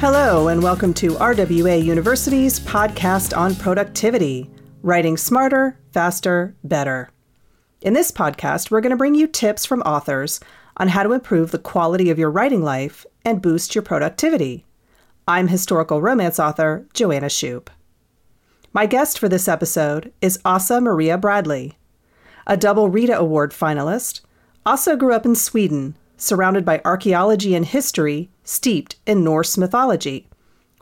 Hello, and welcome to RWA University's podcast on productivity writing smarter, faster, better. In this podcast, we're going to bring you tips from authors on how to improve the quality of your writing life and boost your productivity. I'm historical romance author Joanna Shupe. My guest for this episode is Asa Maria Bradley. A double Rita Award finalist, Asa grew up in Sweden, surrounded by archaeology and history steeped in Norse mythology,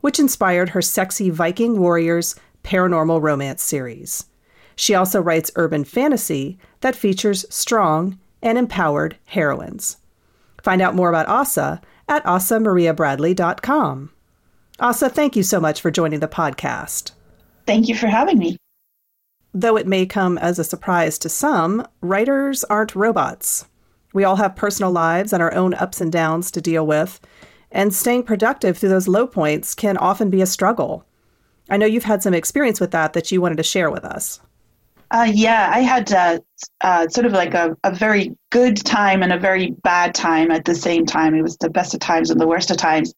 which inspired her sexy Viking warriors paranormal romance series. She also writes urban fantasy that features strong and empowered heroines. Find out more about Asa at asamariabradley.com. Asa, thank you so much for joining the podcast. Thank you for having me. Though it may come as a surprise to some, writers aren't robots. We all have personal lives and our own ups and downs to deal with, and staying productive through those low points can often be a struggle. I know you've had some experience with that that you wanted to share with us. Uh, yeah, I had uh, uh, sort of like a, a very good time and a very bad time at the same time. It was the best of times and the worst of times.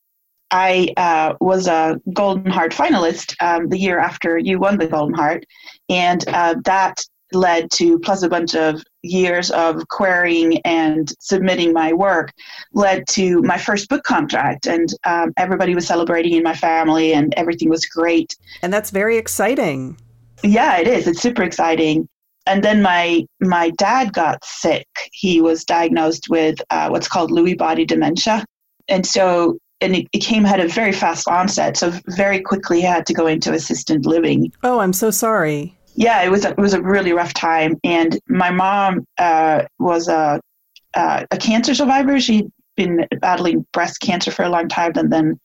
I uh, was a Golden Heart finalist um, the year after you won the Golden Heart, and uh, that led to plus a bunch of years of querying and submitting my work led to my first book contract. And um, everybody was celebrating in my family and everything was great. And that's very exciting. Yeah it is. It's super exciting. And then my my dad got sick. He was diagnosed with uh, what's called lewy body dementia. And so and it, it came had a very fast onset. So very quickly he had to go into assisted living. Oh i'm so sorry yeah, it was a, it was a really rough time. And my mom uh, was a uh, a cancer survivor. She'd been battling breast cancer for a long time, and then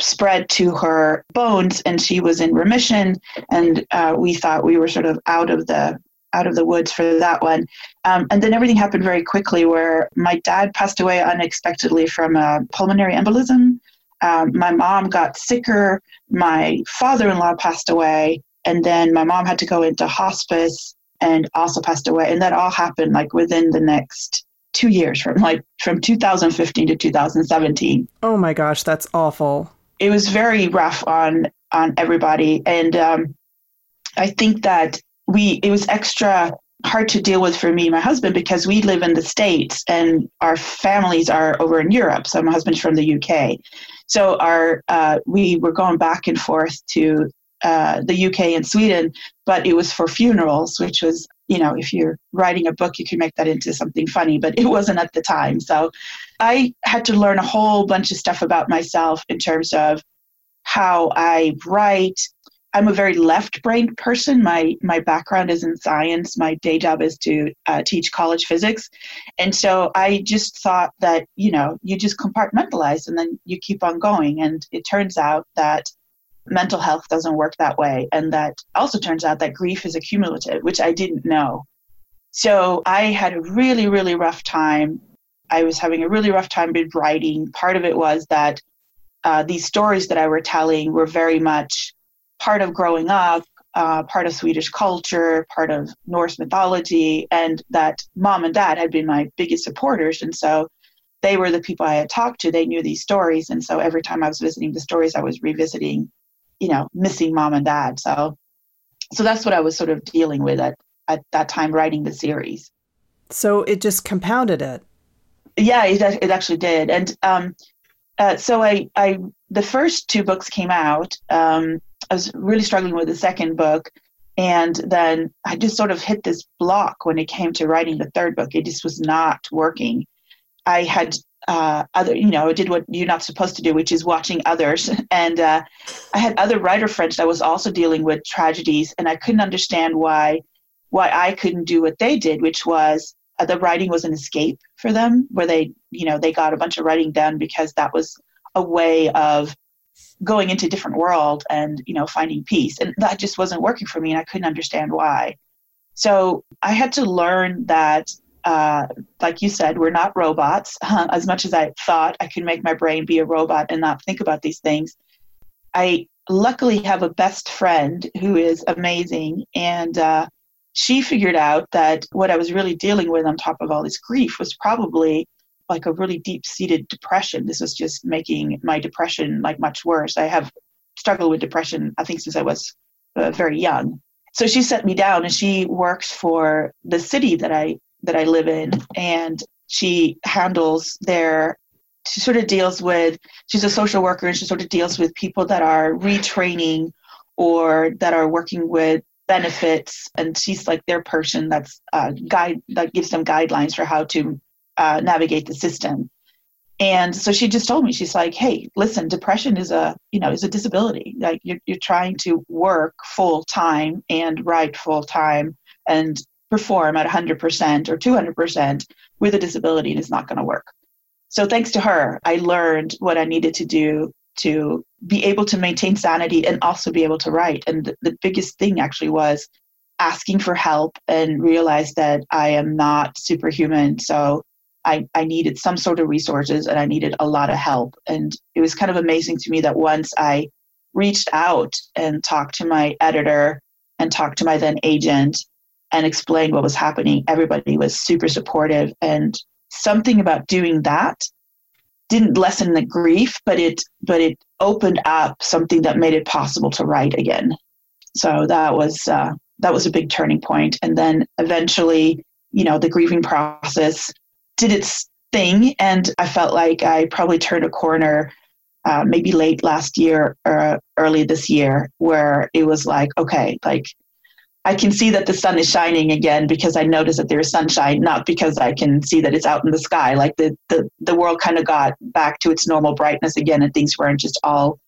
spread to her bones, and she was in remission. And uh, we thought we were sort of out of the out of the woods for that one. Um, and then everything happened very quickly, where my dad passed away unexpectedly from a pulmonary embolism. Um, my mom got sicker. My father-in-law passed away and then my mom had to go into hospice and also passed away. And that all happened like within the next two years from like from 2015 to 2017 oh my gosh that's awful. It was very rough on on everybody. And um, i think that we it was extra hard to deal with for me and my husband because we live in the states and our families are over in europe. So my husband's from the uk so our uh, we were going back and forth to uh, the UK and Sweden, but it was for funerals, which was, you know, if you're writing a book, you can make that into something funny, but it wasn't at the time. So I had to learn a whole bunch of stuff about myself in terms of how I write. I'm a very left-brained person. My my background is in science. My day job is to uh, teach college physics, and so I just thought that you know you just compartmentalize and then you keep on going. And it turns out that mental health doesn't work that way. And that also turns out that grief is accumulative, which I didn't know. So I had a really, really rough time. I was having a really rough time with writing. Part of it was that uh, these stories that I were telling were very much part of growing up, uh, part of Swedish culture, part of Norse mythology, and that mom and dad had been my biggest supporters. And so they were the people I had talked to. They knew these stories. And so every time I was visiting the stories, I was revisiting you know missing mom and dad. So so that's what i was sort of dealing with at at that time writing the series. So it just compounded it. Yeah it, it actually did. And um uh, so i i the first two books came out um i was really struggling with the second book. And then i just sort of hit this block when it came to writing the third book. It just was not working. I had uh, other, you know, did what you're not supposed to do, which is watching others. And uh, I had other writer friends that was also dealing with tragedies, and I couldn't understand why why I couldn't do what they did, which was uh, the writing was an escape for them, where they, you know, they got a bunch of writing done because that was a way of going into a different world and you know finding peace and that just wasn't working for me and i couldn't understand why so i had to learn that uh, like you said, we're not robots. Uh, as much as I thought I could make my brain be a robot and not think about these things, I luckily have a best friend who is amazing. And uh, she figured out that what I was really dealing with on top of all this grief was probably like a really deep seated depression. This was just making my depression like much worse. I have struggled with depression, I think, since I was uh, very young. So she set me down, and she works for the city that I that I live in, and she handles their. She sort of deals with. She's a social worker, and she sort of deals with people that are retraining or that are working with benefits and she's like their person that's uh, guide that gives them guidelines for how to uh, navigate the system and so she just told me she's like hey listen depression is a you know is a disability like you're, you're trying to work full time and write full time and perform at 100% or 200% with a disability and it's not going to work so thanks to her i learned what i needed to do to be able to maintain sanity and also be able to write. And the, the biggest thing actually was asking for help and realize that I am not superhuman. So I, I needed some sort of resources and I needed a lot of help. And it was kind of amazing to me that once I reached out and talked to my editor and talked to my then agent and explained what was happening, everybody was super supportive. And something about doing that didn't lessen the grief, but it but it opened up something that made it possible to write again. So that was uh, that was a big turning point. And then eventually, you know, the grieving process did its thing, and I felt like I probably turned a corner. Uh, maybe late last year or early this year, where it was like, okay, like I can see that the sun is shining again because I notice that there is sunshine, not because I can see that it's out in the sky. Like the, the, the world kind of got back to its normal brightness again and things weren't just all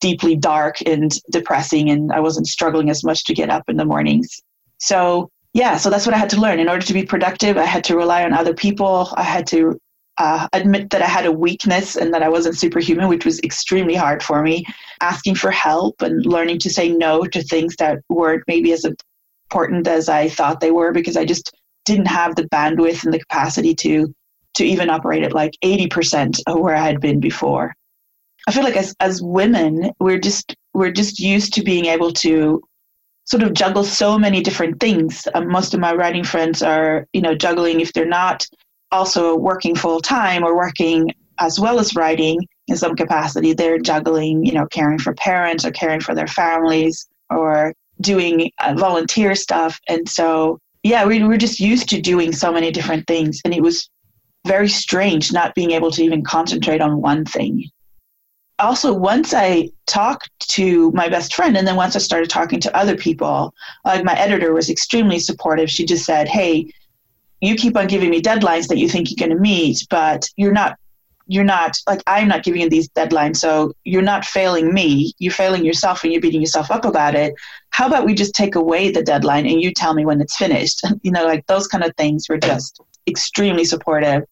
deeply dark and depressing and I wasn't struggling as much to get up in the mornings. So yeah, so that's what I had to learn. In order to be productive, I had to rely on other people. I had to uh, admit that I had a weakness and that I wasn't superhuman, which was extremely hard for me. Asking for help and learning to say no to things that weren't maybe as important as I thought they were because I just didn't have the bandwidth and the capacity to to even operate at like 80% of where I had been before. I feel like as as women, we're just we're just used to being able to sort of juggle so many different things. Um, most of my writing friends are, you know, juggling if they're not also working full time or working as well as writing in some capacity. They're juggling, you know, caring for parents or caring for their families or doing uh, volunteer stuff. And so, yeah, we were just used to doing so many different things. And it was very strange not being able to even concentrate on one thing. Also, once I talked to my best friend, and then once I started talking to other people, like my editor was extremely supportive. She just said, Hey, you keep on giving me deadlines that you think you're going to meet, but you're not you're not like I'm not giving you these deadlines, so you're not failing me. You're failing yourself and you're beating yourself up about it. How about we just take away the deadline and you tell me when it's finished? you know, like those kind of things were just extremely supportive.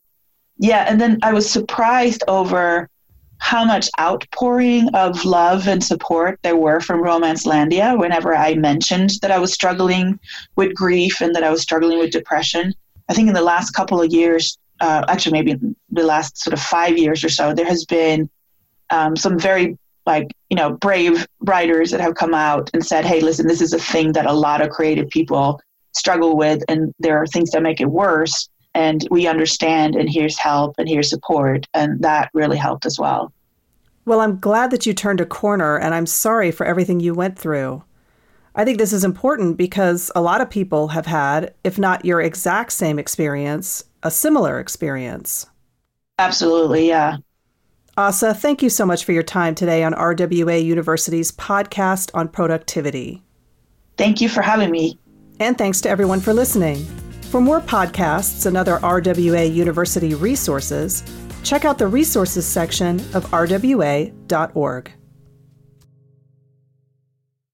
Yeah, and then I was surprised over how much outpouring of love and support there were from Romancelandia whenever I mentioned that I was struggling with grief and that I was struggling with depression. I think in the last couple of years, uh, actually maybe the last sort of five years or so, there has been um, some very like you know brave writers that have come out and said, "Hey, listen, this is a thing that a lot of creative people struggle with, and there are things that make it worse." And we understand, and here's help, and here's support, and that really helped as well. Well, I'm glad that you turned a corner, and I'm sorry for everything you went through. I think this is important because a lot of people have had, if not your exact same experience, a similar experience. Absolutely, yeah. Asa, thank you so much for your time today on RWA University's podcast on productivity. Thank you for having me. And thanks to everyone for listening. For more podcasts and other RWA University resources, check out the resources section of rwa.org.